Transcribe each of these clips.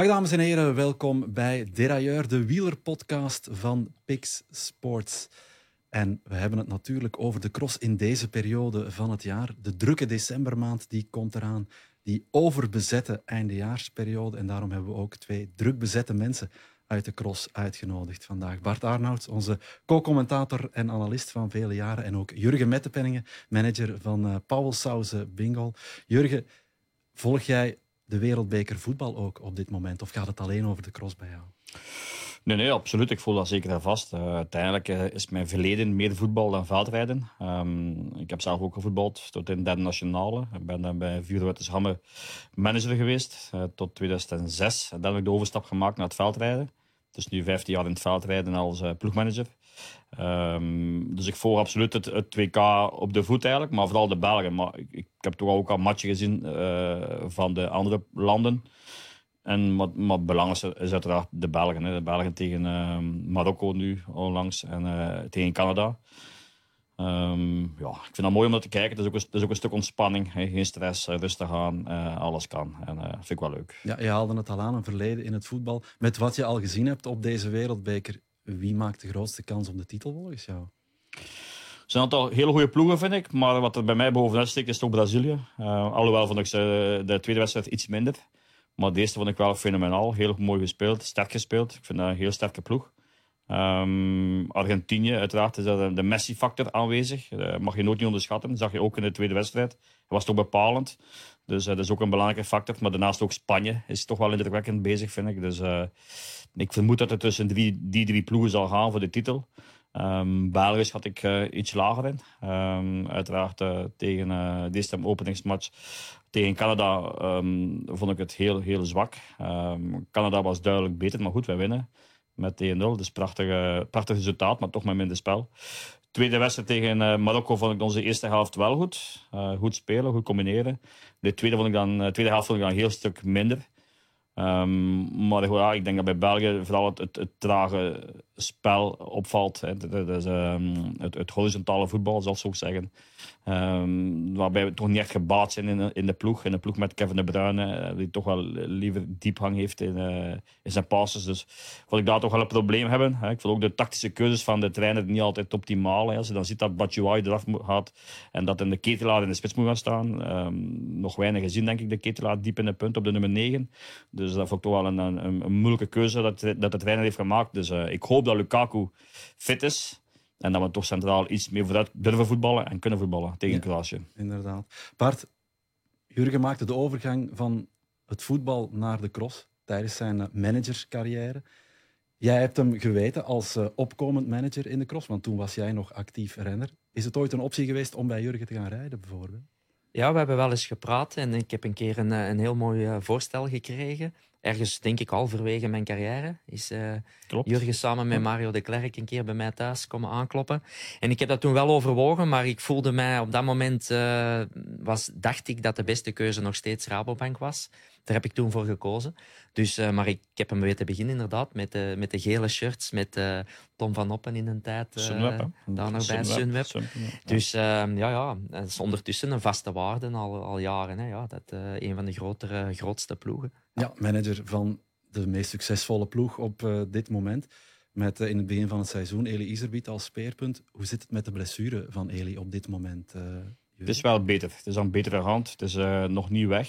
Dag dames en heren, welkom bij Derailleur, de wielerpodcast van Pix Sports. En we hebben het natuurlijk over de cross in deze periode van het jaar. De drukke decembermaand die komt eraan, die overbezette eindejaarsperiode. En daarom hebben we ook twee druk bezette mensen uit de cross uitgenodigd vandaag. Bart Arnouds, onze co-commentator en analist van vele jaren. En ook Jurgen Mettepenningen, manager van uh, Paul Sauze Bingo. Jurgen, volg jij de wereldbeker voetbal ook op dit moment? Of gaat het alleen over de cross bij jou? Nee, nee, absoluut. Ik voel dat zeker vast. Uh, uiteindelijk uh, is mijn verleden meer voetbal dan veldrijden. Um, ik heb zelf ook gevoetbald tot in de derde nationale. Ik ben dan bij Vuurwetteshamme manager geweest uh, tot 2006. En dan heb ik de overstap gemaakt naar het veldrijden. Dus nu 15 jaar in het veldrijden als ploegmanager. Um, dus ik volg absoluut het, het, 2K op de voet eigenlijk, maar vooral de Belgen. Maar ik, ik heb toch ook al matchen gezien van de andere landen. En wat, wat belangrijkste is uiteraard de Belgen. Hè. De Belgen tegen uh, Marokko nu onlangs en uh, tegen Canada. Um, ja, ik vind dat mooi om dat te kijken. Het is ook een, is ook een stuk ontspanning. Hè. Geen stress, eh, rustig aan, alles kan. En vind ik wel leuk. Ja, je haalde het al aan, een verleden in het voetbal. Met wat je al gezien hebt op deze wereldbeker, wie maakt de grootste kans op de titel volgens jou? Er zijn een aantal hele goede ploegen, vind ik. Maar wat er bij mij bovenuit steekt, is toch Brazilië. Uh, alhoewel vond ik ze de tweede wedstrijd iets minder. Maar deze vond ik wel fenomenaal. Heel mooi gespeeld, sterk gespeeld. Ik vind dat een heel sterke ploeg. Um, Argentinië, uiteraard is dat de Messi-factor aanwezig. Dat mag je nooit niet onderschatten. Dat zag je ook in de tweede wedstrijd. Dat was toch bepalend. Dus dat is ook een belangrijke factor. Maar daarnaast ook Spanje is toch wel indrukwekkend bezig, vind ik. Dus ik vermoed dat het tussen die drie ploegen zal gaan voor de titel. Um, Belgisch had ik uh, iets lager in. Um, uiteraard uh, tegen uh, deze openingsmatch tegen Canada um, vond ik het heel, heel zwak. Canada was duidelijk beter, maar goed, wij winnen met 1-0. Dus prachtig, prachtig resultaat, maar toch met minder spel. Tweede wedstrijd tegen Marokko vond ik onze eerste helft wel goed. goed spelen, goed combineren. De tweede, vond ik dan, tweede helft vond ik dan een heel stuk minder. Um, maar ik denk dat bij België vooral het, het, trage spel opvalt. Hè. Um, het, het, horizontale voetbal, zal ik zo zeggen. Um, waarbij we toch niet echt gebaat zijn in, in de ploeg. In de ploeg met Kevin De Bruyne, eh, die toch wel liever diepgang heeft in, in zijn passes. Dus vond ik daar toch wel een probleem hebben. Hè. Ik vond ook de tactische keuzes van de trainer niet altijd optimaal. Hè. Als je dan ziet dat Batshuayi eraf gaat en dat in de ketelaar in de spits moet gaan staan. Nog weinig gezien, denk ik, de ketelaar diep in de punt op de nummer 9. Dus dat vond ik toch wel een, een, een moeilijke keuze dat, dat de trainer heeft gemaakt. Dus uh, ik hoop dat Lukaku fit is. En dat we toch centraal iets meer vooruit durven voetballen en kunnen voetballen tegen ja, Kroatië. Inderdaad. Bart, Jurgen maakte de overgang van het voetbal naar de cross tijdens zijn managerscarrière. Jij hebt hem geweten als uh, opkomend manager in de cross, want toen was jij nog actief renner. Is het ooit een optie geweest om bij Jurgen te gaan rijden, bijvoorbeeld? Ja, we hebben wel eens gepraat en ik heb een keer een, een heel mooi voorstel gekregen ergens, denk ik, halverwege mijn carrière, is uh, Jurgen samen met Mario de Klerk een keer bij mij thuis komen aankloppen. En ik heb dat toen wel overwogen, maar ik voelde mij op dat moment, uh, was, dacht ik dat de beste keuze nog steeds Rabobank was. Daar heb ik toen voor gekozen. Dus, uh, maar ik, ik, heb hem weten beginnen inderdaad, met de, met de gele shirts, met Tom van Oppen in een tijd. Sunweb, daar nog bij Sunweb. Sunweb. Dus ehm, ja, ja, dat is ondertussen een vaste waarde al, al jaren. Hè, ja, dat, een van de grotere, grootste ploegen. Ja, manager van de meest succesvolle ploeg op uh, dit moment. Met uh, in het begin van het seizoen Eli Iserbiet als speerpunt. Hoe zit het met de blessure van Eli op dit moment? Uh, het is wel beter. Het is aan betere hand. Het is nog niet weg.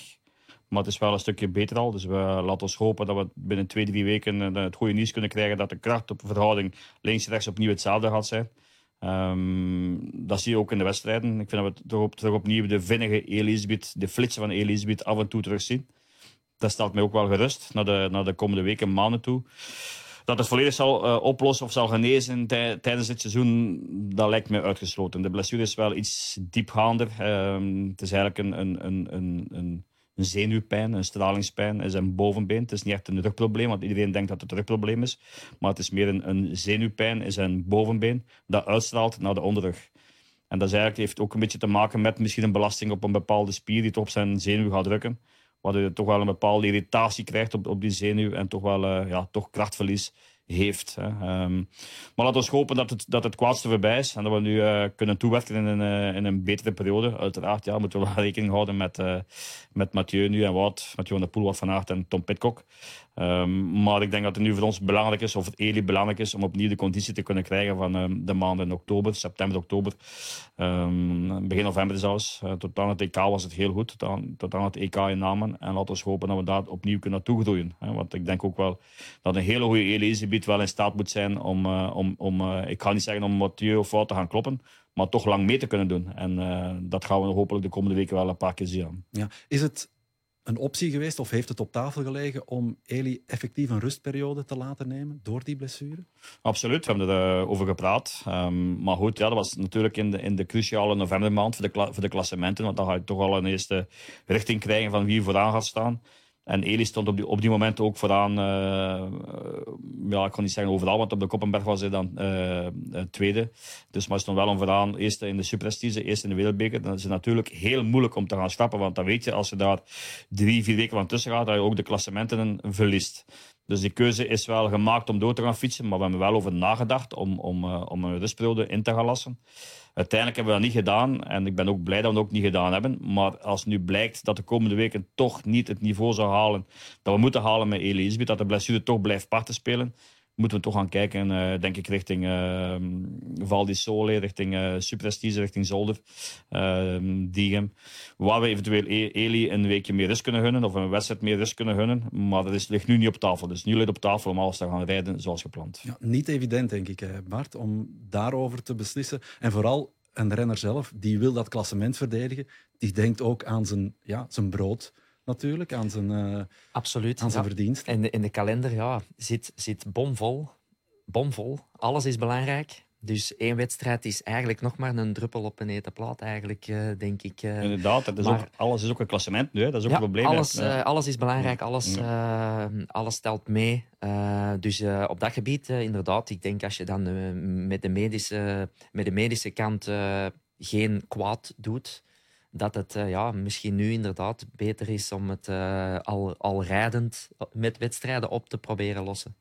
Maar het is wel een stukje beter al. Dus we laten ons hopen dat we binnen twee, drie weken het goede nieuws kunnen krijgen dat de kracht op verhouding links-rechts opnieuw hetzelfde gaat zijn. Um, dat zie je ook in de wedstrijden. Ik vind dat we terug, op, opnieuw de vinnige Elisabeth, de flitsen van Elisabeth af en toe terugzien dat stelt mij ook wel gerust naar de, naar de komende weken, maanden toe. Dat het volledig zal uh, oplossen of zal genezen tijdens dit seizoen, dat lijkt mij uitgesloten. De blessure is wel iets diepgaander. Uh, het is eigenlijk een, een, een, een, een zenuwpijn, een stralingspijn in zijn bovenbeen. Het is niet echt een rugprobleem, want iedereen denkt dat het een rugprobleem is. Maar het is meer een, een zenuwpijn in zijn bovenbeen dat uitstraalt naar de onderrug. En dat is eigenlijk, heeft ook een beetje te maken met misschien een belasting op een bepaalde spier die op zijn zenuw gaat drukken. Waardoor je toch wel een bepaalde irritatie krijgt op, op die zenuw en toch wel uh, ja, toch krachtverlies heeft. Hè. Ehm, maar laten we hopen dat het, dat het kwaadste voorbij is en dat we nu uh, kunnen toewerken in een, uh, in een betere periode. Uiteraard ja, moeten we wel rekening houden met, uh, met Mathieu nu en Wout, met Johan de Poel, Wout van Aert en Tom Pitcock. Um, maar ik denk dat het nu voor ons belangrijk is, of het Eli belangrijk is, om opnieuw de conditie te kunnen krijgen van um, de maanden oktober, september, oktober, begin november zelfs. Uh, tot aan het EK was het heel goed, tot aan, het EK in Namen. En laten we hopen dat we daar opnieuw kunnen toegroeien. Hè. Want ik denk ook wel dat een hele goede Wel in staat moet zijn om, uh, om, om uh, ik ga niet zeggen om Mathieu of Wout te gaan kloppen, maar toch lang mee te kunnen doen. En dat gaan we hopelijk de komende weken wel een paar keer zien. Ja. Is het een optie geweest of heeft het op tafel gelegen om Eli effectief een rustperiode te laten nemen door die blessure? Absoluut, we hebben erover gepraat. Um, maar goed, ja, dat was natuurlijk in de, in de cruciale novembermaand voor de, voor de klassementen, want dan ga je toch al een eerste richting krijgen van wie vooraan gaat staan. En Eli stond op die, op die moment ook vooraan, uh, ja, ik kan niet zeggen overal, want op de Koppenberg was hij dan uh, tweede. Dus maar stond wel om vooraan, eerste in de Superprestige, eerste in de Wereldbeker. Dan is het natuurlijk heel moeilijk om te gaan stappen, want dan weet je als je daar drie, vier weken van tussen gaat, dat je ook de klassementen verliest. Dus die keuze is wel gemaakt om door te gaan fietsen, maar we hebben wel over nagedacht om, om, om een rustperiode in te gaan lassen. Uiteindelijk hebben we dat niet gedaan en ik ben ook blij dat we het ook niet gedaan hebben. Maar als nu blijkt dat de komende weken toch niet het niveau zou halen dat we moeten halen met Elisabeth, dat de blessure toch blijft parten spelen, moeten we toch gaan kijken, uh, denk ik, richting uh, Val di Sole, richting uh, Superestige, richting Zolder, uh, Diegem. Waar we eventueel e Eli een weekje meer rust kunnen gunnen of een wedstrijd meer rust kunnen gunnen. Maar dat is, ligt nu niet op tafel. Dus nu ligt op tafel om alles te gaan rijden zoals gepland. Ja, niet evident, denk ik, Bart, om daarover te beslissen. En vooral een renner zelf, die wil dat klassement verdedigen. Die denkt ook aan zijn, ja, zijn brood natuurlijk, aan zijn, uh, Absoluut, aan zijn ja. verdienst. En in de kalender ja, zit, zit bomvol. Bomvol. Alles is belangrijk. Dus één wedstrijd is eigenlijk nog maar een druppel op een hete plaat, eigenlijk, uh, denk ik. Uh, Inderdaad, dat is maar, ook, alles is ook een klassement nu, hè? dat is ook ja, een probleem. Alles, uh, alles is belangrijk, alles, alles telt mee. dus op dat gebied, inderdaad, ik denk als je dan met, de medische, met de medische kant geen kwaad doet, dat het uh, ja, misschien nu inderdaad beter is om het uh, al, al rijdend met wedstrijden op te proberen lossen.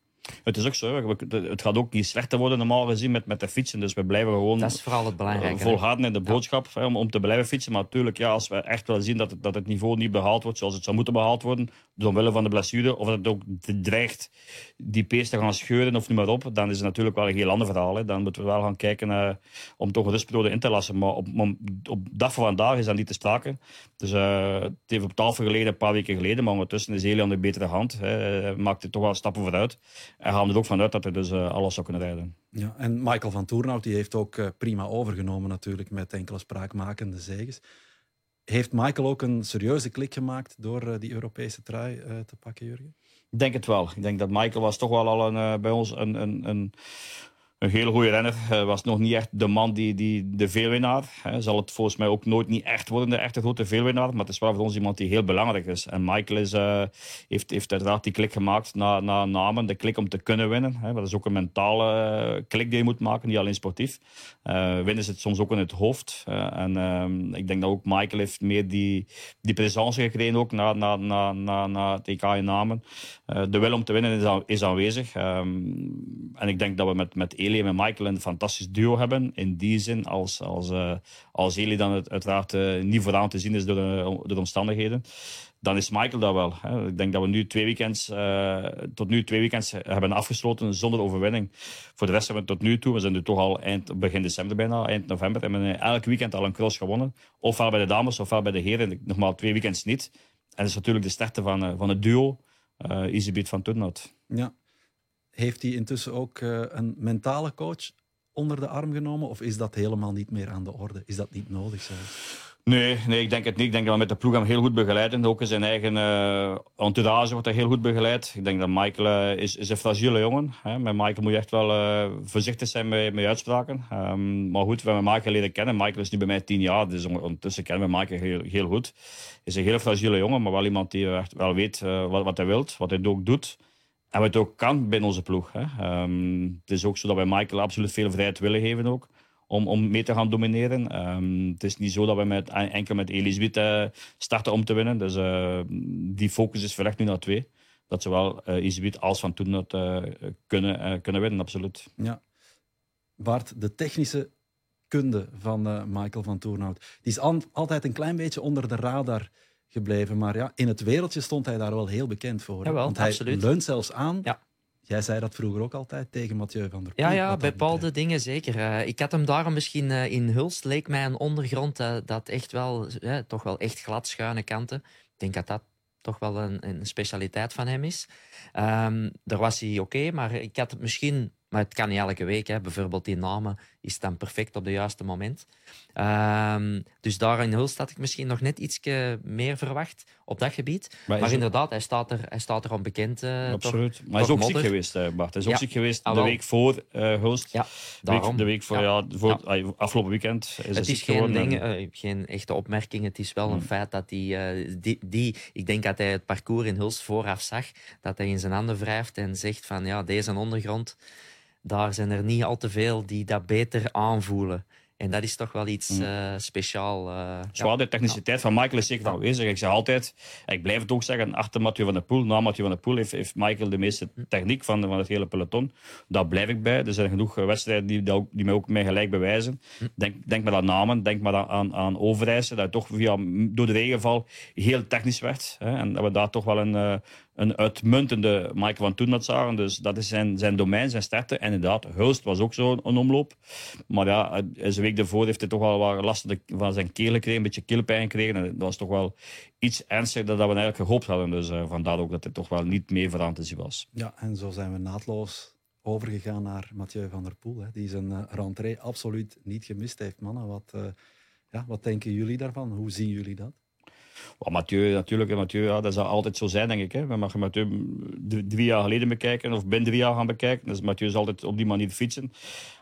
Het is ook zo, het gaat ook niet slechter worden normaal gezien met, met de fietsen. Dus we blijven gewoon dat is vooral het belangrijke, volharden in de boodschap ja. om, om te blijven fietsen. Maar natuurlijk, ja, als we echt willen zien dat het, dat het niveau niet behaald wordt zoals het zou moeten behaald worden, dus omwille van de blessure, of dat het ook dreigt die pees te gaan scheuren of niet maar op, dan is het natuurlijk wel een heel ander verhaal. Hè. Dan moeten we wel gaan kijken uh, om toch een rustperiode in te lassen. Maar op, op, op dag van vandaag is dat niet te sprake. Dus uh, het heeft op tafel geleden, een paar weken geleden, maar ondertussen is heel aan de betere hand. Hè. Maakt het toch wel stappen vooruit. En gaan we er ook vanuit dat hij dus uh, alles zou kunnen rijden. Ja, en Michael van Toornhout die heeft ook uh, prima overgenomen natuurlijk met enkele spraakmakende zegens. Heeft Michael ook een serieuze klik gemaakt door uh, die Europese trui te pakken, Jurgen? Ik denk het wel. Ik denk dat Michael was toch wel al een, bij ons een, een, een een hele goede renner. Hij was nog niet echt de man die, die de veelwinnaar. Hij zal het volgens mij ook nooit niet echt worden, de echte grote veelwinnaar. Maar het is wel voor ons iemand die heel belangrijk is. En Michael is, uh, heeft, heeft uiteraard die klik gemaakt na, na namen. De klik om te kunnen winnen. Hè. Dat is ook een mentale klik die je moet maken, niet alleen sportief. Uh, winnen zit soms ook in het hoofd. En uh, ik denk dat ook Michael heeft meer die, die presence gekregen ook na, na, na, na, na het EK in namen. de wil om te winnen is, aan, is aanwezig. Um, en ik denk dat we met, met Eli en Michael een fantastisch duo hebben. In die zin, als, als, uh, als Eli dan het, uiteraard uh, niet vooraan te zien is door de, door de omstandigheden, dan is Michael dat wel. Hè. Ik denk dat we nu twee weekends, uh, tot nu twee weekends hebben afgesloten zonder overwinning. Voor de rest hebben we tot nu toe, we zijn nu toch al eind, begin december bijna, eind november, hebben we elk weekend al een cross gewonnen. Ofwel bij de dames, ofwel bij de heren. Nogmaals, twee weekends niet. En dat is natuurlijk de sterkte van, van het duo uh, Easybeat van Turnhout. Ja, heeft hij intussen ook uh, een mentale coach onder de arm genomen? Of is dat helemaal niet meer aan de orde? Is dat niet nodig zelfs? Nee, nee, ik denk het niet. Ik denk dat we met de ploeg hem heel goed begeleiden. Ook in zijn eigen uh, entourage wordt hij heel goed begeleid. Ik denk dat Michael uh, is, is een fragiele jongen. Hè. Met Michael moet je echt wel voorzichtig zijn met, uitspraken. Um, maar goed, we hebben Michael leren kennen. Michael is nu bij mij tien jaar, dus ondertussen kennen we Michael heel, heel goed. Hij is een heel fragiele jongen, maar wel iemand die echt wel weet wat, wat hij wil, wat hij ook doet. En wat ook kan binnen onze ploeg. Hè. Um, het is ook zo dat wij Michael absoluut veel vrijheid willen geven ook. Om, om mee te gaan domineren. Um, het is niet zo dat we met, enkel met Elisabeth uh, starten om te winnen. Dus uh, die focus is verlegd nu naar twee. dat zowel uh, als Van Toen kunnen, kunnen winnen, absoluut. Ja. Bart, de technische kunde van Michael van Toornhout, die is altijd een klein beetje onder de radar gebleven. Maar ja, in het wereldje stond hij daar wel heel bekend voor. Jawel, Want hij absoluut. leunt zelfs aan. Ja. Jij zei dat vroeger ook altijd tegen Mathieu van der Poel. Ja, ja bepaalde dingen zeker. Uh, ik had hem daarom misschien uh, in Hulst, leek mij een ondergrond uh, dat echt wel, toch wel echt glad schuine kanten. Ik denk dat dat toch wel een, een specialiteit van hem is. Um, daar was hij oké, maar ik had het misschien maar het kan niet elke week. Hè. Bijvoorbeeld die namen is dan perfect op het juiste moment. Um, dus daar in Hulst had ik misschien nog net iets meer verwacht op dat gebied. Maar, inderdaad, hij staat er, hij staat er onbekend. Uh, Absoluut. Toch, maar hij is ook ziek geweest, uh, Bart. Hij is ook ziek geweest ah, de week voor uh, Hulst. Ja, daarom. De week voor, ja. voor afgelopen weekend is het is geen, ding, geen echte opmerking. Het is wel een hmm. feit dat hij... Die, die, ik denk dat hij het parcours in Hulst vooraf zag. Dat hij in zijn handen wrijft en zegt van ja, deze ondergrond daar zijn er niet al te veel die dat beter aanvoelen. En dat is toch wel iets uh, speciaal. Uh, Zwaar, de techniciteit van Michael is zeker aanwezig. Ik zeg altijd, ik blijf het ook zeggen, achter Mathieu van der Poel, na Mathieu van der Poel, heeft, heeft Michael de meeste hm. techniek van, van het hele peloton. Daar blijf ik bij. Er zijn genoeg wedstrijden die, die, die mij ook mij gelijk bewijzen. Hm. Denk, denk maar aan namen, denk maar aan, aan Overijssen, dat toch via, door de regenval heel technisch werd. Hè, en dat we daar toch wel een, een uitmuntende Michael van Toen zagen. Dus dat is zijn, zijn domein, zijn sterkte. En inderdaad, Hulst was ook zo'n omloop. Maar ja, zijn week ervoor heeft hij toch wel wat last van zijn keel gekregen, een beetje keelpijn gekregen. En dat was toch wel iets ernstiger dan we eigenlijk gehoopt hadden. Dus uh, vandaar ook dat hij toch wel niet meer aan te was. Ja, en zo zijn we naadloos overgegaan naar Mathieu van der Poel. Hè, die zijn uh, absoluut niet gemist heeft. Mannen, wat, uh, ja, wat denken jullie daarvan? Hoe zien jullie dat? Well, Mathieu, natuurlijk, Mathieu, ja, dat zal altijd zo zijn, denk ik. Hè. We mogen Mathieu drie jaar geleden bekijken, of binnen drie jaar gaan bekijken. Dus Mathieu is altijd op die manier fietsen.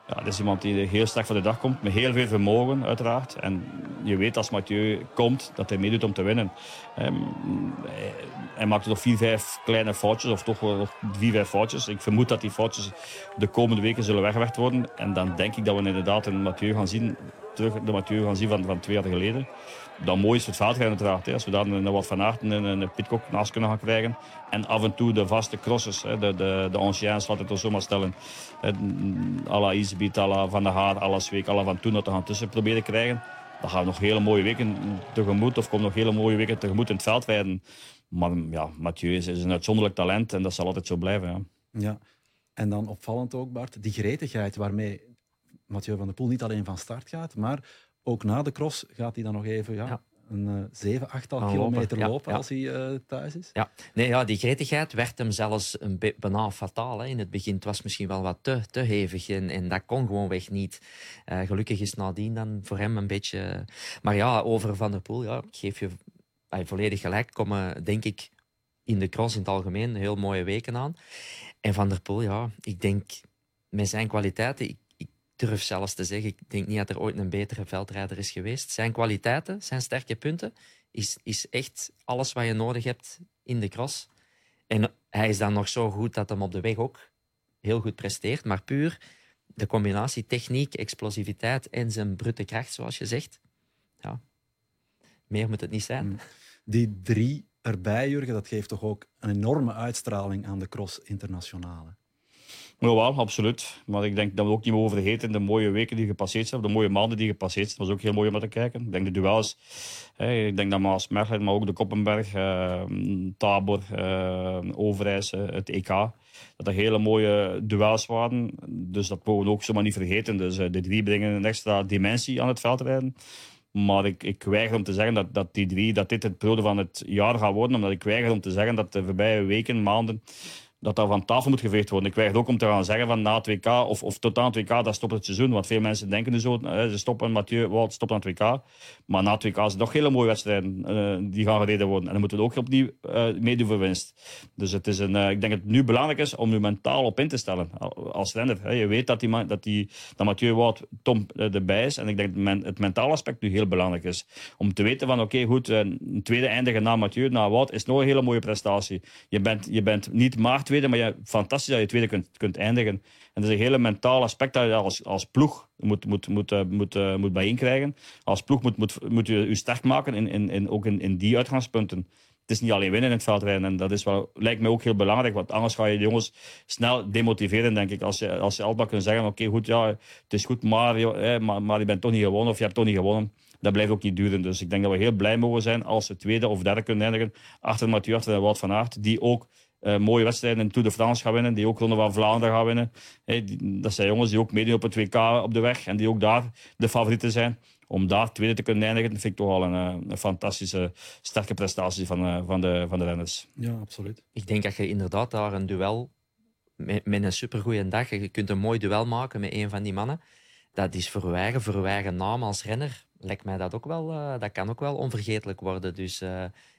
Ja, dat is iemand die heel sterk voor de dag komt, met heel veel vermogen, uiteraard. En je weet als Mathieu komt, dat hij meedoet om te winnen. Um, hij, maakt nog vier, vijf kleine foutjes, of toch wel vier, vijf foutjes. Ik vermoed dat die foutjes de komende weken zullen weggewerkt worden. En dan denk ik dat we inderdaad een Mathieu gaan zien, terug de Mathieu gaan zien van, van twee jaar geleden dan mooi is het veldrijden uiteraard. Hè. Als we een, wat van Aert en een Pitcock naast kunnen gaan krijgen. En af en toe de vaste crosses, hè. de, de, de anciens, laat het zo maar stellen. à la Isbiet, Van der Haar, à la Zweek, Van Toen, dat te gaan tussen proberen krijgen. Dan gaan we nog hele mooie weken tegemoet, of komen nog hele mooie weken tegemoet in het veldrijden. Maar ja, Mathieu is, is, een uitzonderlijk talent en dat zal altijd zo blijven. Ja. ja. En dan opvallend ook, Bart, die gretigheid waarmee Mathieu van der Poel niet alleen van start gaat, maar ook na de cross gaat hij dan nog even ja, een uh, 7, 8 kilometer lopen, als hij uh, thuis is. Ja, nee, ja, die gretigheid werd hem zelfs een bijna fataal. Hè. In het begin het was misschien wel wat te, te hevig en, en dat kon gewoon weg niet. Uh, gelukkig is nadien dan voor hem een beetje... Maar ja, over Van der Poel, ja, ik geef je volledig gelijk. Komen, denk ik, in de cross in het algemeen heel mooie weken aan. En Van der Poel, ja, ik denk met zijn kwaliteiten... Ik, durf zelfs te zeggen, ik denk niet dat er ooit een betere veldrijder is geweest. Zijn kwaliteiten, zijn sterke punten, is, is echt alles wat je nodig hebt in de cross. En hij is dan nog zo goed dat hem op de weg ook heel goed presteert. Maar puur de combinatie techniek, explosiviteit en zijn brute kracht, zoals je zegt. Ja, meer moet het niet zijn. Hmm. Die drie erbij, Jurgen, dat geeft toch ook een enorme uitstraling aan de cross internationale. Ja, wel, absoluut. Maar ik denk dat we ook niet meer vergeten de mooie weken die gepasseerd zijn, de mooie maanden die gepasseerd zijn. Dat was ook heel mooi om te kijken. Ik denk de duels. Hè, ik denk dat Maas Merchelen, maar ook de Koppenberg, uh, Tabor, uh, Overijs, het EK. Dat er hele mooie duels waren. Dus dat mogen we ook zomaar niet vergeten. Dus uh, de drie brengen een extra dimensie aan het veldrijden. Maar ik, ik weiger om te zeggen dat, dat die drie, dat dit het periode van het jaar gaat worden. Omdat ik weiger om te zeggen dat de voorbije weken, maanden dat dat van tafel moet geveegd worden. Ik weiger ook om te gaan zeggen van na het WK of, of tot aan het WK, dat stopt het seizoen. Want veel mensen denken nu zo, ze stoppen, Mathieu Wout stopt aan het WK. Maar na het WK zijn nog hele mooie wedstrijden uh, die gaan gereden worden. En dan moeten we ook opnieuw uh, meedoen voor winst. Dus het is een, ik denk dat het nu belangrijk is om je mentaal op in te stellen als renner. Je weet dat, die, dat, die, dat Mathieu Wout Tom erbij is. En ik denk dat het mentale aspect nu heel belangrijk is. Om te weten van oké, goed, een tweede eindigen na Mathieu, na Wout, is nog een hele mooie prestatie. Je bent, je bent niet maar tweede, maar je, fantastisch dat je tweede kunt, kunt eindigen. En dat is een hele mentale aspect dat je als, als ploeg moet, moet, moet, eh, moet, uh, moet bijeenkrijgen. Als ploeg moet, moet, moet je je sterk maken, in, in, in, ook in, in die uitgangspunten. het is niet alleen winnen in het veldrijden. En dat is wel, lijkt mij ook heel belangrijk, want anders ga je de jongens snel demotiveren, denk ik. Als je, als je kunt zeggen, oké, goed, ja, het is goed, maar, maar, maar je bent toch niet gewonnen of je hebt toch niet gewonnen. Dat blijft ook niet duren. Dus ik denk dat we heel blij mogen zijn als we tweede of derde kunnen eindigen achter Mathieu, achter Wout van Aert, die ook uh, mooie wedstrijden in Tour de France gaan winnen, die ook Ronde van Vlaanderen gaan winnen. die, dat zijn jongens die ook meedoen op het WK op de weg en die ook daar de favorieten zijn om daar tweede te kunnen eindigen, vind ik toch al een, eh, een fantastische, sterke prestatie van, uh, van, de, van de renners. Ja, absoluut. Ik denk dat je inderdaad daar een duel met, met een supergoeie dag, je kunt een mooi duel maken met een van die mannen. Dat is voor Weigen naam als renner, lijkt mij dat ook wel, uh, dat kan ook wel onvergetelijk worden. Dus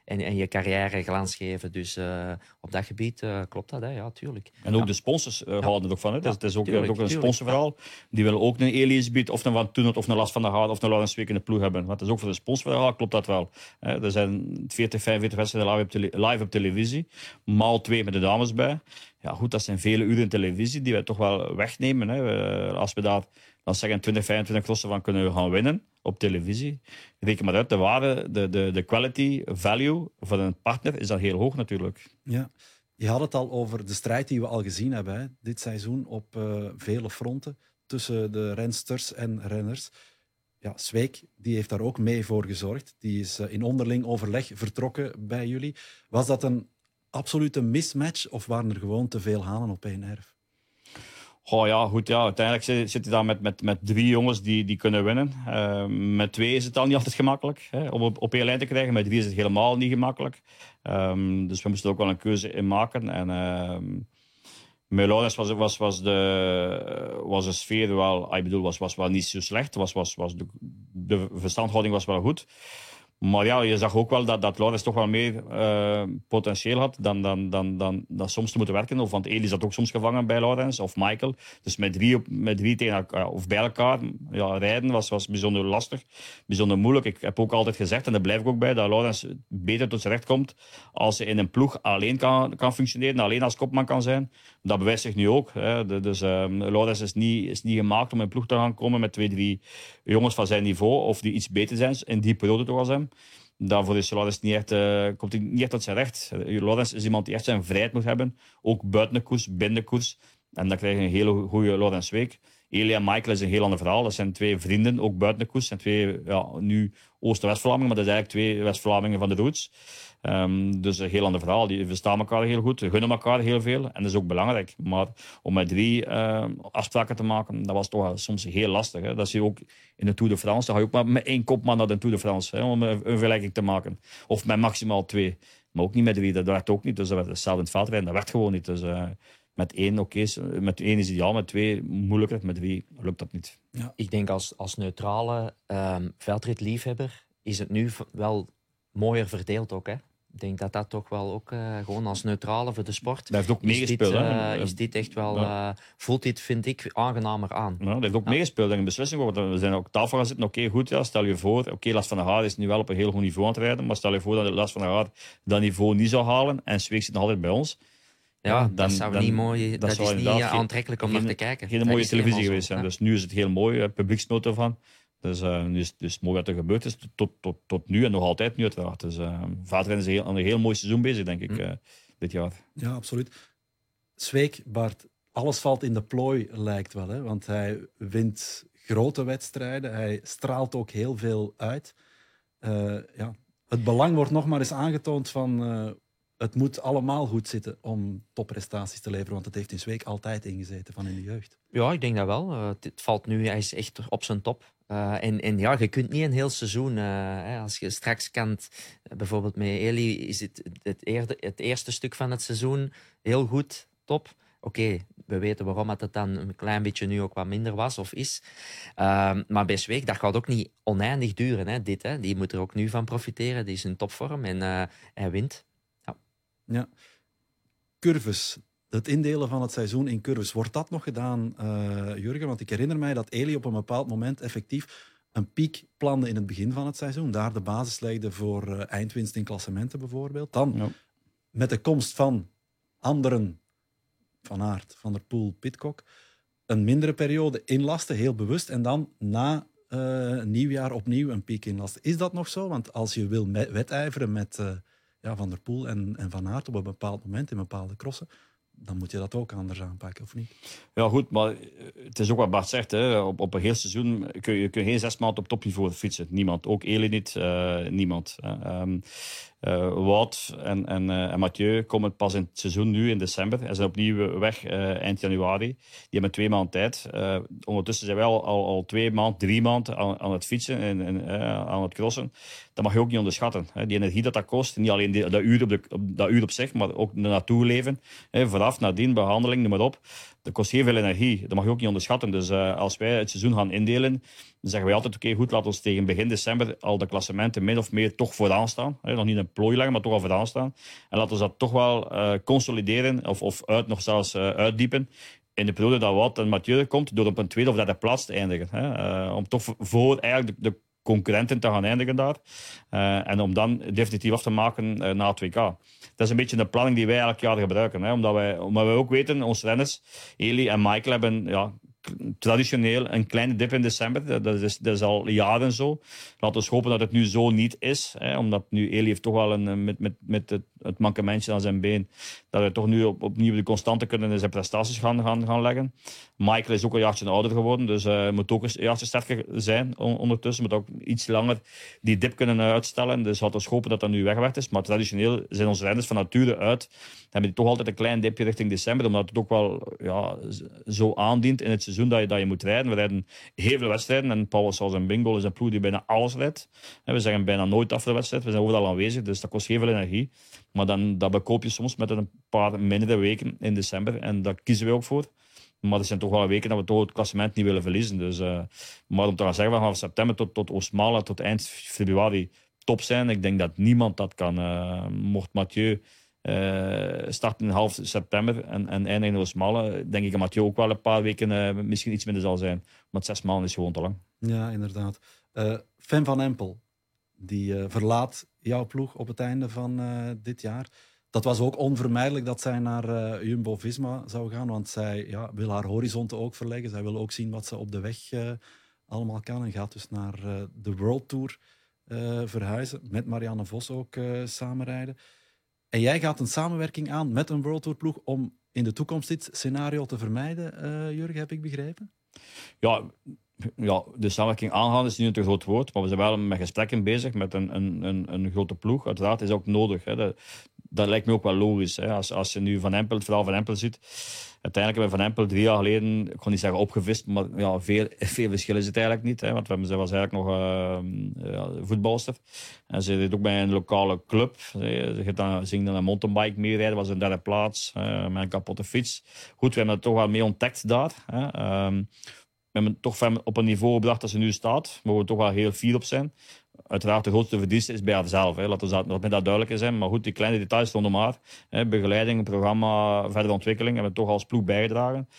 en, en je carrière glans geven. Dus uh, op dat gebied uh, klopt dat, hè? ja, tuurlijk. En ook de sponsors uh, houden er ook van. Hè? Het is ook, tuurlijk, ook een sponsorverhaal. Die willen ook een Eliasbied of een Van Toenert of een Last van de Haard of een Laurens Week in de ploeg hebben. Want dat is ook voor de sponsorverhaal, klopt dat wel. Hè? Er zijn 40, 45 wedstrijden live op, tele live op televisie. Maal twee met de dames bij. Ja, goed, dat zijn vele uren televisie die we toch wel wegnemen. Hè? Als we daar dan zeggen 20, 25 rossen van kunnen we gaan winnen op televisie. Reken maar uit, de waarde, de, de, de quality, value van een partner is dan heel hoog natuurlijk. Ja. Je had het al over de strijd die we al gezien hebben dit seizoen op uh, vele fronten tussen de rensters en renners. Ja, Zweek die heeft daar ook mee voor gezorgd. Die is uh, in onderling overleg vertrokken bij jullie. Was dat een absolute mismatch of waren er gewoon te veel hanen op één erf? Oh ja, goed. Ja. Uiteindelijk zit, je dan met, met, met drie jongens die, die kunnen winnen. Uh, met twee is het al niet altijd gemakkelijk hè, om op, op één lijn te krijgen. Met drie is het helemaal niet gemakkelijk. Um, dus we moesten ook wel een keuze in maken. En uh, met was, was, was, de, was de sfeer wel, ik bedoel, was, was wel niet zo slecht. Was, was, was de, de verstandhouding was wel goed. Maar ja, je zag ook wel dat, dat Laurens toch wel meer uh, potentieel had dan, dan, dan, dan, dan soms te moeten werken. Of, want Eli zat ook soms gevangen bij Laurens of Michael. Dus met drie, met drie tegen elkaar, of bij elkaar ja, rijden was, was bijzonder lastig, bijzonder moeilijk. Ik heb ook altijd gezegd, en daar blijf ik ook bij, dat Laurens beter tot zijn recht komt als hij in een ploeg alleen kan, kan functioneren, alleen als kopman kan zijn. Dat bewijst zich nu ook. Hè. dus um, is niet, is niet gemaakt om in een ploeg te gaan komen met twee, drie jongens van zijn niveau, of die iets beter zijn, in die periode toch al Daarvoor is niet echt, uh, komt hij niet echt tot zijn recht. Lorenz is iemand die echt zijn vrijheid moet hebben, ook buiten de koers, binnen de koers. En dan krijg je een hele goede Lorenz Week. Elia en Michael is een heel ander verhaal. Dat zijn twee vrienden, ook buiten de koers. En twee, ja, nu Oost-West-Vlamingen, maar dat zijn eigenlijk twee West-Vlamingen van de roots. Um, dus een heel ander verhaal. Die verstaan elkaar heel goed, gunnen elkaar heel veel. En dat is ook belangrijk. Maar om met drie uh, afspraken te maken, dat was toch soms heel lastig. Hè. Dat zie je ook in de Tour de France. Dan ga je ook maar met één kopman naar de Tour de France, hè, om een, vergelijking te maken. Of met maximaal twee. Maar ook niet met drie, dat werd ook niet. Dus dat werd hetzelfde in het dat werd gewoon niet. Dus uh, met één, oké, okay, met één is ideaal, met twee moeilijker, met drie lukt dat niet. Ja. Ik denk als, als neutrale um, veldritliefhebber is het nu wel mooier verdeeld ook. Hè? Ik denk dat dat toch wel ook uh, gewoon als neutrale voor de sport. Dat heeft ook meegespeeld. Is, uh, is dit echt wel, ja. uh, voelt dit, vind ik, aangenamer aan. Ja, dat heeft ook ja. meegespeeld in een beslissing. We zijn ook tafel gaan zitten. Oké, okay, goed, ja, stel je voor. Oké, okay, Last van der Haar is nu wel op een heel goed niveau aan het rijden. Maar stel je voor dat Last van der Haar dat niveau niet zou halen. En Zweek zit nog altijd bij ons. Ja, dan, dat zou dan, niet mooi, dat, dat is niet aantrekkelijk om naar te kijken. Geen mooie televisie geweest zijn. Dus nu is het heel mooi, publieksnota van. Dus, uh, dus, dus mooi wat er gebeurd is tot, tot, tot nu en nog altijd nu uiteraard. Dus uh, Vaatrennen is een heel, een heel mooi seizoen bezig, denk ik, uh, dit jaar. Ja, absoluut. Zweek, Bart, alles valt in de plooi, lijkt wel. Hè? Want hij wint grote wedstrijden. Hij straalt ook heel veel uit. ja, het belang wordt nog maar eens aangetoond van... het moet allemaal goed zitten om topprestaties te leveren. Want het heeft in Zweek altijd ingezeten van in de jeugd. Ja, ik denk dat wel. het valt nu, hij is echt op zijn top. Uh, en, ja, je kunt niet een heel seizoen, uh, hè, als je straks kan, bijvoorbeeld met Eli, is het het, eerde, het, eerste stuk van het seizoen heel goed, top. Oké, we weten waarom het dan een klein beetje nu ook wat minder was of is. Uh, maar bij Zweek, dat gaat ook niet oneindig duren, hè, dit. Hè. Die moet er ook nu van profiteren, die is in topvorm en eh, hij wint. Ja. Curves, het indelen van het seizoen in curves, wordt dat nog gedaan, uh, Jurgen? Want ik herinner mij dat Eli op een bepaald moment effectief een piek plande in het begin van het seizoen. Daar de basis legde voor uh, eindwinst in klassementen bijvoorbeeld. Dan ja. met de komst van anderen, Van Aert, Van der Poel, Pitcock, een mindere periode inlasten, heel bewust. En dan na uh, nieuwjaar opnieuw een piek inlasten. Is dat nog zo? Want als je wil wedijveren met ja, Van der Poel en, en Van Aert op een bepaald moment in bepaalde crossen, dan moet je dat ook anders aanpakken, of niet? Ja, goed, maar het is ook wat Bart zegt. Hè. Op, op een heel seizoen kun je, kun geen zes maanden op topniveau fietsen. Niemand. Ook Eli niet. Uh, niemand. Um, uh, Wout en, uh, en Mathieu komen pas in het seizoen nu in december. En zijn opnieuw weg uh, eind januari. Die hebben twee maanden tijd. ondertussen zijn wij al, al, twee maanden, drie maanden aan, aan het fietsen en, en aan het crossen. Dat mag je ook niet onderschatten. Hè. Die energie dat dat kost. Niet alleen die, dat, uur op, dat uur op zich, maar ook naartoe leven. Hè. Vooraf, nadien, behandeling, noem maar op. Dat kost heel veel energie. Dat mag je ook niet onderschatten. Dus als wij het seizoen gaan indelen, dan zeggen wij altijd, oké, okay, goed, laten we tegen begin december al de klassementen min of meer toch vooraan staan. Nog niet een plooi leggen, maar toch al vooraan staan. En laten we dat toch wel uh, consolideren of, of uit, nog zelfs uh, uitdiepen in de periode dat Wout en Mathieu komt, door op een tweede of derde plaats te eindigen. Om toch voor eigenlijk de, de, concurrenten te gaan eindigen daar. en om dan definitief af te maken na het WK. Dat is een beetje de planning die wij elk jaar gebruiken. Hè, omdat, wij, omdat wij ook weten, onze renners, Eli en Michael, hebben ja, traditioneel een kleine dip in december. Dat is, dat is al jaren zo. Laten we hopen dat het nu zo niet is. Hè, omdat nu Eli heeft toch wel een, met, met, met het, het mankementje aan zijn been. Dat we toch nu op, opnieuw de constante kunnen in zijn prestaties gaan, gaan, gaan leggen. Michael is ook een jaartje ouder geworden. Dus uh, moet ook een jaartje sterker zijn ondertussen. Moet ook iets langer die dip kunnen uitstellen. Dus laten we hopen dat dat nu weggewerkt is. Maar traditioneel zijn onze renners van nature uit. Hebben die toch altijd een klein dipje richting december. Omdat het ook wel ja, zo aandient in het seizoen dat je, dat je moet rijden. We rijden heel veel wedstrijden. En Paul zoals een bingo is een ploeg die bijna alles rijdt. We zeggen bijna nooit af de wedstrijd. We zijn overal aanwezig. Dus dat kost heel veel energie. Maar dan, dat bekoop je soms met een paar mindere weken in december. En daar kiezen we ook voor. Maar er zijn toch wel weken dat we toch het klassement niet willen verliezen. Dus, uh, maar om te gaan zeggen, van september tot, tot Oostmala, tot eind februari top zijn. Ik denk dat niemand dat kan. Uh, mocht Mathieu starten in half september en, en eindigen in Oostmala, denk ik dat Mathieu ook wel een paar weken misschien iets minder zal zijn. Maar zes maanden is gewoon te lang. Ja, inderdaad. Fan van Empel, die verlaat jouw ploeg op het einde van dit jaar dat was ook onvermijdelijk dat zij naar uh, Jumbo-Visma zou gaan, want zij ja, wil haar horizonten ook verleggen. Zij wil ook zien wat ze op de weg allemaal kan en gaat dus naar de World Tour verhuizen, met Marianne Vos ook samenrijden. En jij gaat een samenwerking aan met een World Tour ploeg om in de toekomst dit scenario te vermijden, Jurgen, heb ik begrepen? Ja, ja, de samenwerking aangaan is niet een groot woord, maar we zijn wel met gesprekken bezig met een, een, een, een grote ploeg. Uiteraard is ook nodig. Hè. Dat, dat lijkt me ook wel logisch. Hè. Als, als je nu Van Empel, het verhaal Van Empel ziet. Uiteindelijk hebben we Van Empel drie jaar geleden, ik kon niet zeggen opgevist, maar ja, veel, veel verschil is het eigenlijk niet. Hè. Want we, ze was eigenlijk nog ja, voetbalster. En ze deed ook bij een lokale club. Ze dan, ging dan een mountainbike meerijden, was een derde plaats, uh, met een kapotte fiets. Goed, we hebben het toch wel mee ontdekt daar. Hè. Um, we hebben toch op een niveau gebracht dat ze nu staat. Waar we toch wel heel fier op zijn. Uiteraard, de grootste verdienste is bij haarzelf. Hè. Laten we dat, dat, dat duidelijk zijn. Maar goed, die kleine details stonden maar. Hè. Begeleiding, programma, verdere ontwikkeling hebben we toch als ploeg bijgedragen.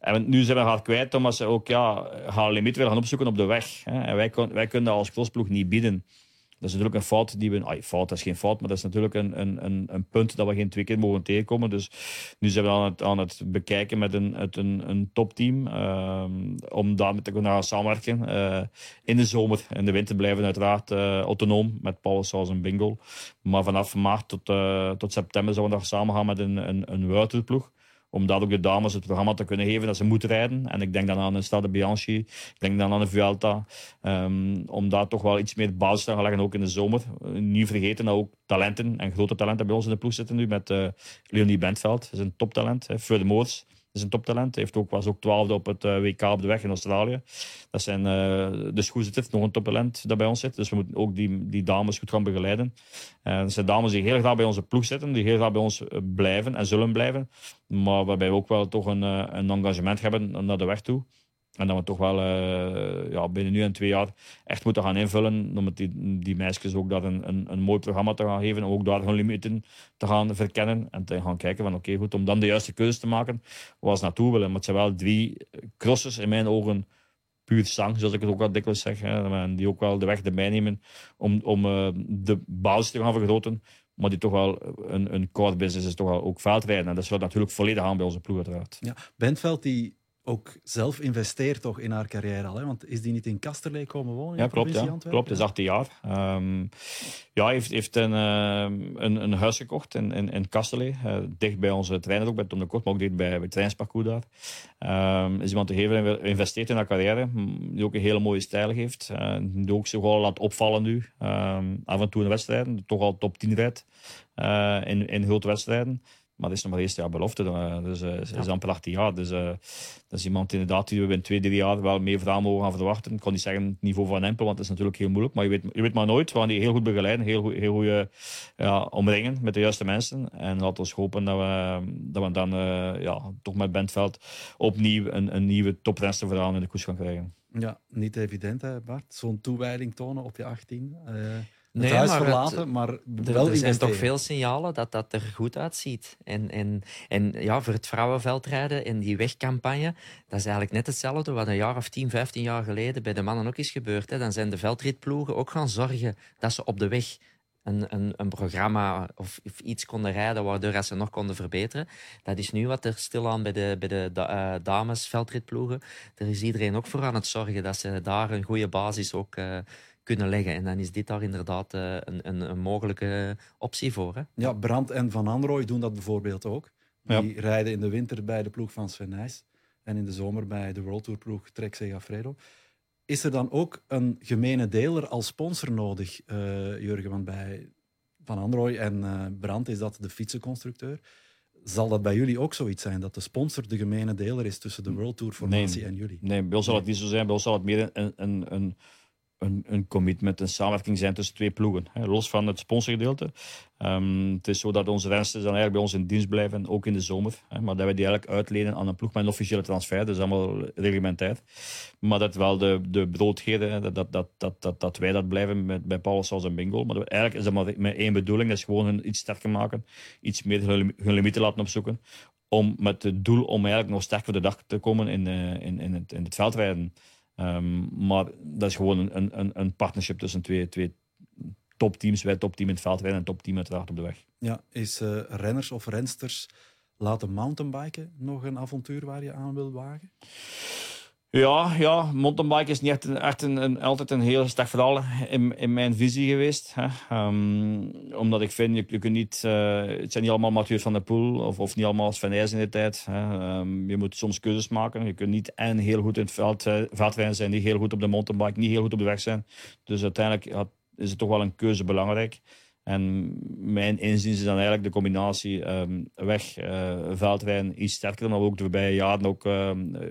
En nu zijn we haar kwijt omdat ze ook ja, haar limiet willen gaan opzoeken op de weg. Hè. En wij, wij kunnen als crossploeg niet bieden. Dat is natuurlijk een fout die we. Ay, fout is geen fout, maar dat is natuurlijk een, een, een, punt dat we geen twee keer mogen tegenkomen. Dus nu zijn we aan het, aan het bekijken met een, een, een topteam. Uh, om daarmee te kunnen gaan samenwerken. Uh, in de zomer. In de winter blijven uiteraard uh, autonoom met Paul zoals een bingo. Maar vanaf maart tot, uh, tot september zullen we nog samen gaan met een, een, een om ook de dames het programma te kunnen geven dat ze moeten rijden. En ik denk dan aan een Stade Bianchi, ik denk dan aan een Vuelta, um, om daar toch wel iets meer basis te gaan leggen, ook in de zomer. Niet vergeten dat ook talenten en grote talenten bij ons in de ploeg zitten nu, met uh, Leonie Bentveld, dat is een toptalent. Fred Moors, is een toptalent. Heeft ook, was ook twaalfde op het eh, WK op de weg in Australië. Dat zijn uh, de schoenzitters, nog een toptalent dat bij ons zit. Dus we moeten ook die, die dames goed gaan begeleiden. Uh, dat zijn dames die heel graag bij onze ploeg zitten, die heel graag bij ons blijven en zullen blijven. Maar waarbij we ook wel toch een, een engagement hebben naar de weg toe. En dat we toch wel uh, ja, binnen nu en twee jaar echt moeten gaan invullen. Om die, die meisjes ook daar een, een, een mooi programma te gaan geven. Om ook daar hun limieten te gaan verkennen. En te gaan kijken van oké, goed, om dan de juiste keuze te maken. Waar ze naartoe willen. Maar het zijn wel drie crosses in mijn ogen puur zang, zoals ik het ook al dikwijls zeg. Hè, die ook wel de weg erbij nemen om, om uh, de basis te gaan vergroten. Maar die toch wel een, een core business is toch wel ook veldrijden. En dat sluit natuurlijk volledig aan bij onze ploeg uiteraard. Ja, Bentveld die ook zelf investeert toch in haar carrière al. Hè? Want is die niet in Kasterlee komen wonen? Ja, klopt. Ja. Klopt, is 18 jaar. Um, ja, heeft, heeft een, uh, een, een, huis gekocht in, in, in Kasterlee. Uh, dicht bij onze trainer ook, bij Tom de Kort, maar ook dicht bij, bij het trainingsparcours daar. Um, is iemand die heel veel investeert in haar carrière. Die ook een hele mooie stijl heeft. Uh, die ook zich wel laat opvallen nu. Um, af en toe in wedstrijden. Toch al top 10 rijdt uh, in, in grote wedstrijden. Maar dat is nog maar eerste jaar belofte. Dus uh, is ja. amper 18 jaar. Dus uh, dat is iemand inderdaad die we in twee, drie jaar wel meer verhaal mogen gaan verwachten. Ik kan niet zeggen het niveau van Empel, want dat is natuurlijk heel moeilijk. Maar je weet, je weet maar nooit. We gaan die heel goed begeleiden. Heel, heel goed ja, omringen met de juiste mensen. En laten we hopen dat we, dat we dan uh, ja, toch met Bentveld opnieuw een, een nieuwe toprenster verhaal in de koers gaan krijgen. Ja, niet evident hè Bart. Zo'n toewijding tonen op je 18 nee, huis maar verlaten, het, maar wel er, zijn toch veel signalen dat dat er goed uitziet. En, en, en ja, voor het vrouwenveldrijden en die wegcampagne, dat is eigenlijk net hetzelfde wat een jaar of 10, 15 jaar geleden bij de mannen ook is gebeurd. Hè. Dan zijn de veldritploegen ook gaan zorgen dat ze op de weg een, een, een programma of, of, iets konden rijden waardoor ze nog konden verbeteren. Dat is nu wat er stilaan bij de, bij de uh, dames veldritploegen. Er is iedereen ook voor aan het zorgen dat ze daar een goede basis ook uh, kunnen leggen. En dan is dit daar inderdaad uh, een, een, een, mogelijke optie voor. Hè? Ja, Brandt en Van Anrooy doen dat bijvoorbeeld ook. Die rijden in de winter bij de ploeg van Sven Nijs en in de zomer bij de World Tour ploeg Trek Segafredo. Is er dan ook een gemene deler als sponsor nodig, uh, Jurgen? Want bij Van Anrooy en uh, Brandt is dat de fietsenconstructeur. Zal dat bij jullie ook zoiets zijn, dat de sponsor de gemene deler is tussen de World Tour formatie nee, en jullie? Nee, bij ons zal het niet zo zijn. Bij ons zal het meer een, een, een een, een commitment, een samenwerking zijn tussen twee ploegen. Los van het sponsorgedeelte. Um, het is zo dat onze rensters dan eigenlijk bij ons in dienst blijven, ook in de zomer. Hè, maar dat we die eigenlijk uitlenen aan een ploeg met een officiële transfer. Dat is allemaal reglementair. Maar dat wel de, de broodheden, dat, dat, dat, dat, dat, wij dat blijven met, bij Paulus als en Bingo. Maar eigenlijk is dat maar met één bedoeling. Dat is gewoon hun iets sterker maken. Iets meer hun, limieten laten opzoeken. Om, met het doel om eigenlijk nog sterk voor de dag te komen in, uh, in, in, het, in het veldrijden. Um, maar dat is gewoon een, een, een partnership tussen twee, twee topteams. Wij topteam in het veldrijden en topteam uiteraard op de weg. Ja, is uh, renners of rensters laten mountainbiken nog een avontuur waar je aan wil wagen? Ja, ja mountainbiken is niet echt, een, een, altijd een heel sterk verhaal in, in mijn visie geweest. Hè. Um, omdat ik vind, je, je kunt niet, uh, het zijn niet allemaal Mathieu van der Poel of, of niet allemaal Sven in de tijd. Hè. Um, je moet soms keuzes maken. Je kunt niet en heel goed in het veld, uh, zijn, niet heel goed op de mountainbike, niet heel goed op de weg zijn. Dus uiteindelijk is het toch wel een keuze belangrijk. En mijn inzien is dan eigenlijk de combinatie um, weg, uh, veldrijden iets sterker we ook de voorbije jaren ook uh,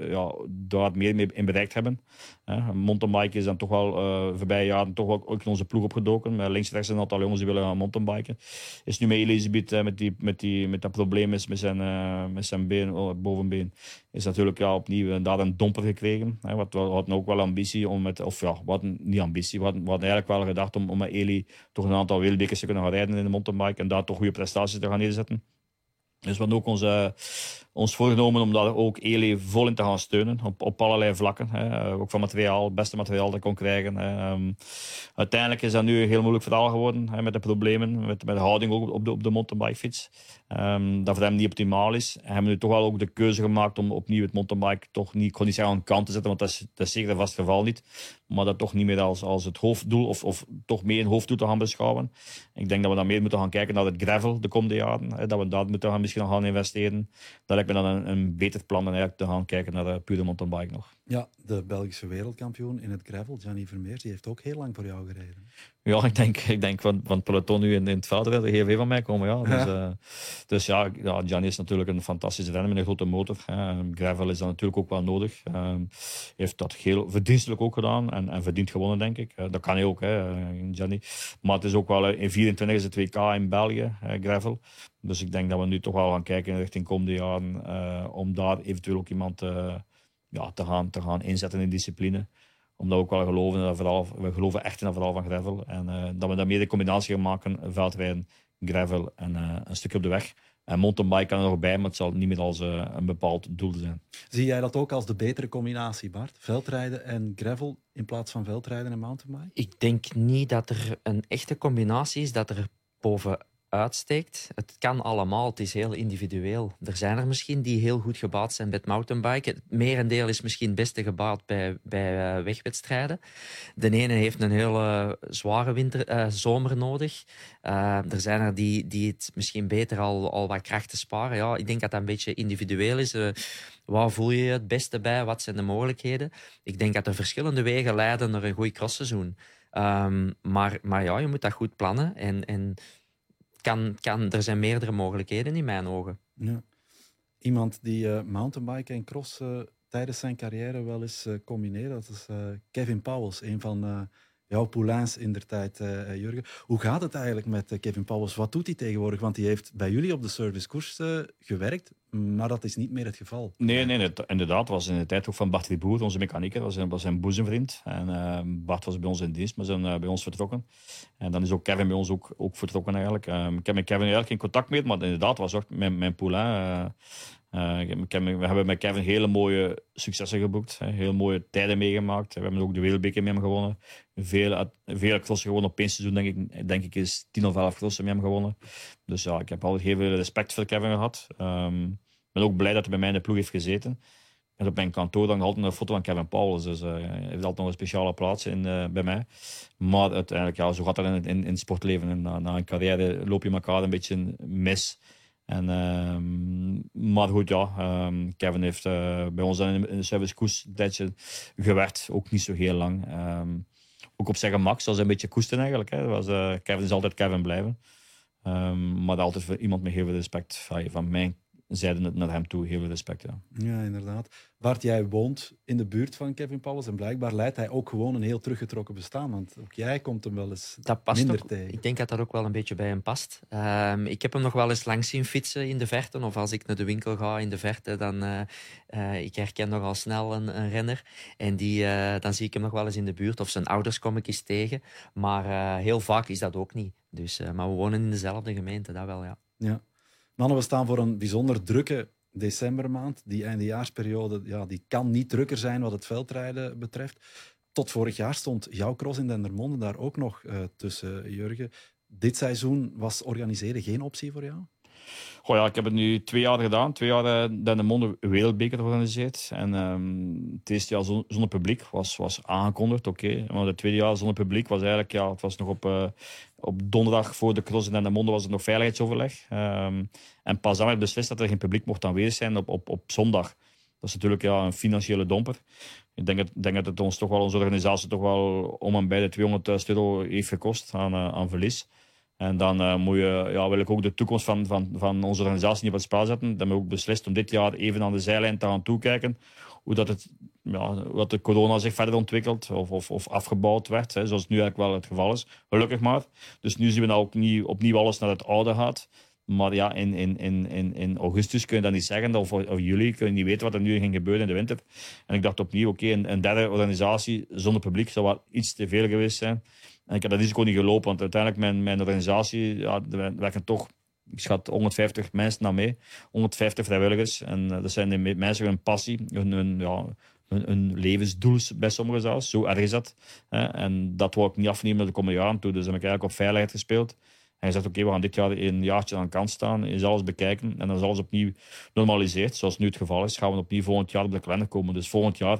ja, daar meer mee in bereikt hebben. Uh, mountainbiken is dan toch wel uh, voorbije jaren toch ook in onze ploeg opgedoken. Met links rechts een aantal jongens die willen gaan mountainbiken. Is nu met Elisabeth met, die, met, die, met dat probleem is met zijn, met zijn been, oh, bovenbeen. Is natuurlijk ja, opnieuw daar een domper gekregen. Hè, wat, we hadden ook wel ambitie om met, of ja, wat niet ambitie, we hadden, eigenlijk wel gedacht om, om met Eli toch een aantal wereldbekers te kunnen gaan rijden in de mountainbike en daar toch goede prestaties te gaan neerzetten. Dus we hadden ook onze, ons voorgenomen om daar ook Eli vol in te gaan steunen. Op, op allerlei vlakken. Hè. Ook van materiaal, het beste materiaal dat ik kon krijgen. Um, uiteindelijk is dat nu een heel moeilijk verhaal geworden. Hè, met de problemen, met, met de houding ook op de, op de mountainbikefiets. Um, dat voor hem niet optimaal is. En hebben we nu toch wel ook de keuze gemaakt om opnieuw het mountainbike toch niet, ik kon niet zeggen aan kant te zetten, want dat is, dat zeker een vast geval niet. Maar dat toch niet meer als, als het hoofddoel, of, of toch meer een hoofddoel te gaan beschouwen. Ik denk dat we dan meer moeten gaan kijken naar het gravel de komende jaren. Dat we daar moeten gaan, misschien gaan investeren. Lijkt me dan een, beter plan dan eigenlijk te gaan kijken naar de pure mountainbike nog. Ja, de Belgische wereldkampioen in het gravel, Gianni Vermeer, die heeft ook heel lang voor jou gereden. Ja, ik denk, ik denk van, van het peloton nu in, in het veld, de GV van mij komen. Ja. Dus, ja. Uh, dus ja, ja, Gianni is natuurlijk een fantastische renner met een grote motor. Hè. Gravel is dan natuurlijk ook wel nodig. Hij uh, heeft dat heel verdienstelijk ook gedaan en, en verdient gewonnen, denk ik. Uh, dat kan hij ook, hè, Gianni. Maar het is ook wel, in 24 is het WK in België, Gravel. Dus ik denk dat we nu toch wel gaan kijken richting komende jaren om daar eventueel ook iemand ja, te, gaan, te gaan inzetten in discipline. Omdat we ook wel geloven, in dat verhaal, we geloven echt in dat verhaal van gravel. En uh, dat we daarmee de combinatie gaan maken, veldrijden, gravel en uh, een stukje op de weg. En mountainbike kan er nog bij, maar het zal niet meer als uh, een bepaald doel zijn. Zie jij dat ook als de betere combinatie, Bart? Veldrijden en gravel in plaats van veldrijden en mountainbike? Ik denk niet dat er een echte combinatie is, dat er boven uitsteekt. Het kan allemaal, het is heel individueel. Er zijn er misschien die heel goed gebaat zijn met mountainbiken. Het merendeel is misschien het beste gebaat bij, bij uh, wegwedstrijden. De ene heeft een hele zware winter, uh, zomer nodig. Uh, er zijn er die, die het misschien beter al, al wat krachten sparen. Ja, ik denk dat dat een beetje individueel is. waar voel je je het beste bij? Wat zijn de mogelijkheden? Ik denk dat er verschillende wegen leiden naar een goed crossseizoen. Um, maar, maar ja, je moet dat goed plannen. En, en kan, kan, er zijn meerdere mogelijkheden in mijn ogen. Ja. Iemand die uh, mountainbiken en cross uh, tijdens zijn carrière wel eens uh, combineert, dat is Kevin Powels, een van jouw poulains in der tijd, uh, Jurgen. Hoe gaat het eigenlijk met uh, Kevin Powers? Wat doet hij tegenwoordig? Want hij heeft bij jullie op de servicekoers gewerkt, maar dat is niet meer het geval. Nee, nee, nee inderdaad. was in de tijd ook van Bart de Boer, onze mechanieker. Was, was zijn boezemvriend. En Bart was bij ons in dienst, maar zijn bij ons vertrokken. En dan is ook Kevin bij ons ook, ook vertrokken eigenlijk. Ehm, ik heb met Kevin eigenlijk geen contact meer, maar inderdaad was ook mijn, mijn poulain uh, we hebben met Kevin hele mooie successen geboekt. Heel mooie tijden meegemaakt. We hebben ook de wereldbeker met hem gewonnen. Veel, veel crossen gewonnen op één seizoen, denk ik, denk ik is 10 of 11 crossen met hem gewonnen. Dus ja, ik heb altijd heel veel respect voor Kevin gehad. Um, ik ben ook blij dat hij bij mij in de ploeg heeft gezeten. En op mijn kantoor dan altijd een foto van Kevin Paulus. Dus uh, heeft altijd nog een speciale plaats in, uh, bij mij. Maar uiteindelijk, ja, zo gaat dat in, in, in het sportleven. En na, na, een carrière loop je elkaar een beetje mis. En, uh, maar goed, ja, um, Kevin heeft uh, bij ons in, de service koers een tijdje gewerkt, ook niet zo heel lang. Um, ook op zijn gemak, zoals een beetje koesten eigenlijk. Hè. Was, uh, Kevin is altijd Kevin blijven. Maar altijd voor iemand met heel veel respect van mijn zeiden het naar hem toe. Heel veel respect, ja. Ja, inderdaad. Bart, jij woont in de buurt van Kevin Powers en blijkbaar leidt hij ook gewoon een heel teruggetrokken bestaan, want ook jij komt hem wel eens dat past minder tegen. Ik denk dat dat ook wel een beetje bij hem past. Um, ik heb hem nog wel eens langs zien fietsen in de verte, of als ik naar de winkel ga in de verte, dan uh, uh, ik herken nogal snel een, een renner en die, uh, dan zie ik hem nog wel eens in de buurt, of zijn ouders kom ik eens tegen, maar heel vaak is dat ook niet. Dus, maar we wonen in dezelfde gemeente, dat wel, ja. Ja. Mannen, we staan voor een bijzonder drukke decembermaand. Die eindejaarsperiode ja, die kan niet drukker zijn wat het veldrijden betreft. Tot vorig jaar stond jouw cross in Dendermonde daar ook nog uh, tussen, Jurgen. Dit seizoen was organiseren geen optie voor jou? Goh, ja, ik heb het nu twee jaar gedaan. Twee jaar uh, Dendermonde Wereldbeker georganiseerd. En um, het eerste jaar zonder publiek was, was aangekondigd, oké. Maar het tweede jaar zonder publiek was eigenlijk... Ja, het was nog op, uh, op donderdag voor de cross in Dendermonde was er nog veiligheidsoverleg. Um, en pas dan werd beslist dat er geen publiek mocht aanwezig zijn op, op, op zondag. Dat is natuurlijk ja, een financiële domper. Ik denk, dat, denk dat het ons toch wel, onze organisatie toch wel om en bij de 200.000 euro heeft gekost aan, uh, aan verlies. En dan uh, moet je, ja, wil ik ook de toekomst van, van, van onze organisatie niet op het spel zetten. Dan hebben we ook beslist om dit jaar even aan de zijlijn te gaan toekijken. Hoe dat het, ja, wat de corona zich verder ontwikkelt of, of, of afgebouwd werd. Hè, zoals nu eigenlijk wel het geval is. Gelukkig maar. Dus nu zien we nou ook niet, opnieuw alles naar het oude gaat. Maar ja, in, in, in, in augustus kun je dat niet zeggen, of, of juli kun je niet weten wat er nu ging gebeuren in de winter. En ik dacht opnieuw, oké, een, een, derde organisatie zonder publiek zou wel iets te veel geweest zijn. En ik heb dat risico niet gelopen, want uiteindelijk mijn, mijn organisatie, ja, er werken toch, ik schat 150 mensen naar mee, 150 vrijwilligers. En uh, dat zijn de mensen hun passie, hun, hun, ja, hun, levensdoel bij sommigen zelfs. Zo erg is dat. Hè? En dat wou ik niet afnemen de komende jaren toe. Dus heb ik eigenlijk op veiligheid gespeeld. En je zegt, oké, we gaan dit jaar een jaartje aan de kant staan, is alles bekijken. En dan is alles opnieuw normaliseerd, zoals nu het geval is. Gaan we opnieuw volgend jaar op de kalender komen. Dus volgend jaar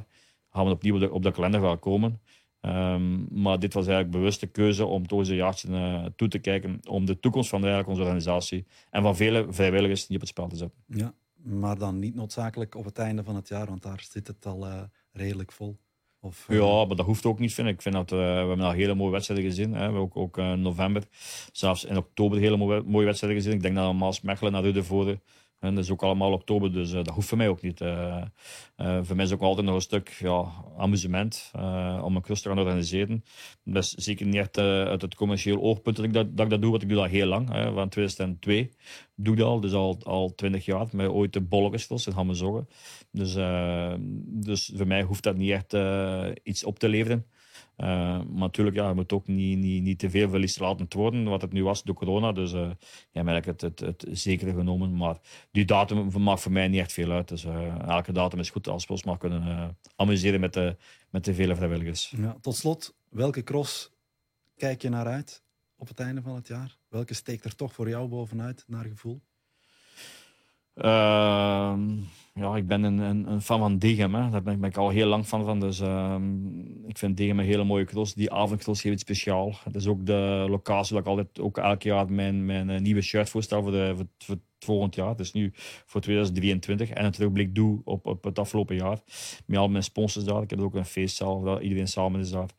gaan we opnieuw op de, op de kalender gaan komen. Um, maar dit was eigenlijk bewuste keuze om toch eens een jaartje uh, toe te kijken om de toekomst van eigenlijk onze organisatie en van vele vrijwilligers niet op het spel te zetten. Ja, maar dan niet noodzakelijk op het einde van het jaar, want daar zit het al uh, redelijk vol. Of, uh... Ja, maar dat hoeft ook niet, vind ik. Ik vind dat we hebben al hele mooie wedstrijden gezien. Hè. We hebben ook, ook in november, zelfs in oktober, hele mooie, mooie wedstrijden gezien. Ik denk dat we Maas Mechelen naar Ruddervoorde en dat is ook allemaal oktober, dus uh, dat hoeft voor mij ook niet. Uh, uh, voor mij is ook altijd nog een stuk ja, amusement om een klus te gaan organiseren. Dat zeker niet echt uit het commercieel oogpunt dat ik dat, dat ik dat doe, want ik doe dat heel lang. Hè. Van 2002 doe ik dat al, dus al, al 20 jaar. Met ooit de bolletjes in Hammerzoggen. Dus, dus voor mij hoeft dat niet echt iets op te leveren. Uh, maar natuurlijk, ja, je moet ook niet, niet, niet te veel verlies laten worden, wat het nu was door corona. Dus uh, ja, ik het, het, het zekere genomen. Maar die datum maakt voor mij niet echt veel uit. Dus uh, elke datum is goed als we ons maar kunnen amuseren met de, met de vele vrijwilligers. Ja, tot slot, welke cross kijk je naar uit? op het einde van het jaar? Welke steekt er toch voor jou bovenuit, naar gevoel? Ehm, ja, ik ben een, een, een, fan van Degem. Hè. Daar ben ik, al heel lang van. van. Dus ehm, ik vind Degem een hele mooie cross. Die avondcross heeft iets speciaal. Het is ook de locatie waar ik altijd ook elk jaar mijn, mijn eh, nieuwe shirt voorstel voor, de, voor, voor volgend jaar. Dus nu voor 2023. En een terugblik doe op, op het afgelopen jaar. Met al mijn sponsors daar. Ik heb ook een feestzaal waar iedereen samen is daar.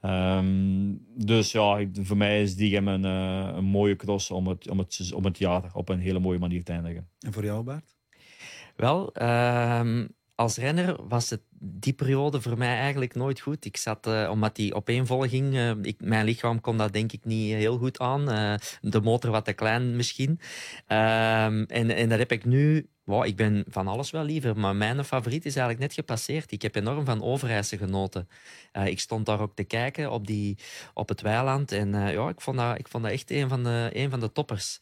Ehm, dus ja, voor mij is die een, uh, een mooie cross om het, om, het, om het jaar op een hele mooie manier te eindigen. En voor jou, Bart? Wel, um, als renner was het die periode voor mij eigenlijk nooit goed. Ik zat, uh, omdat die opeenvolging, uh, ik, mijn lichaam kon dat denk ik niet heel goed aan. Uh, de motor wat te klein misschien. Ehm, en, en dat heb ik nu Wow, ik ben van alles wel liever, maar mijn favoriet is eigenlijk net gepasseerd. Ik heb enorm van Overijse genoten. Ik stond daar ook te kijken op, die, op het weiland. En ja, ik vond, dat, ik vond dat echt een van de, een van de toppers,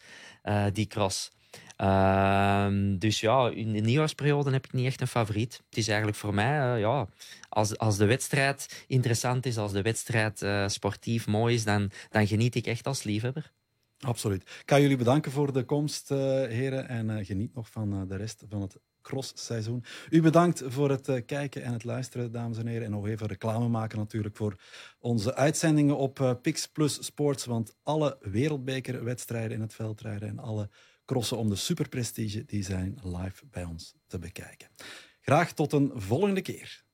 die cross. Ehm, dus ja, in de nieuwjaarsperiode heb ik niet echt een favoriet. Het is eigenlijk voor mij, uh, ja, als, als de wedstrijd interessant is, als de wedstrijd uh, sportief mooi is, dan, dan geniet ik echt als liefhebber. Absoluut. Ik ga jullie bedanken voor de komst, uh, heren. En geniet nog van de rest van het crossseizoen. U bedankt voor het kijken en het luisteren, dames en heren. En nog even reclame maken natuurlijk voor onze uitzendingen op Pix Plus Sports. Want alle wereldbekerwedstrijden in het veldrijden en alle crossen om de superprestige die zijn live bij ons te bekijken. Graag tot een volgende keer.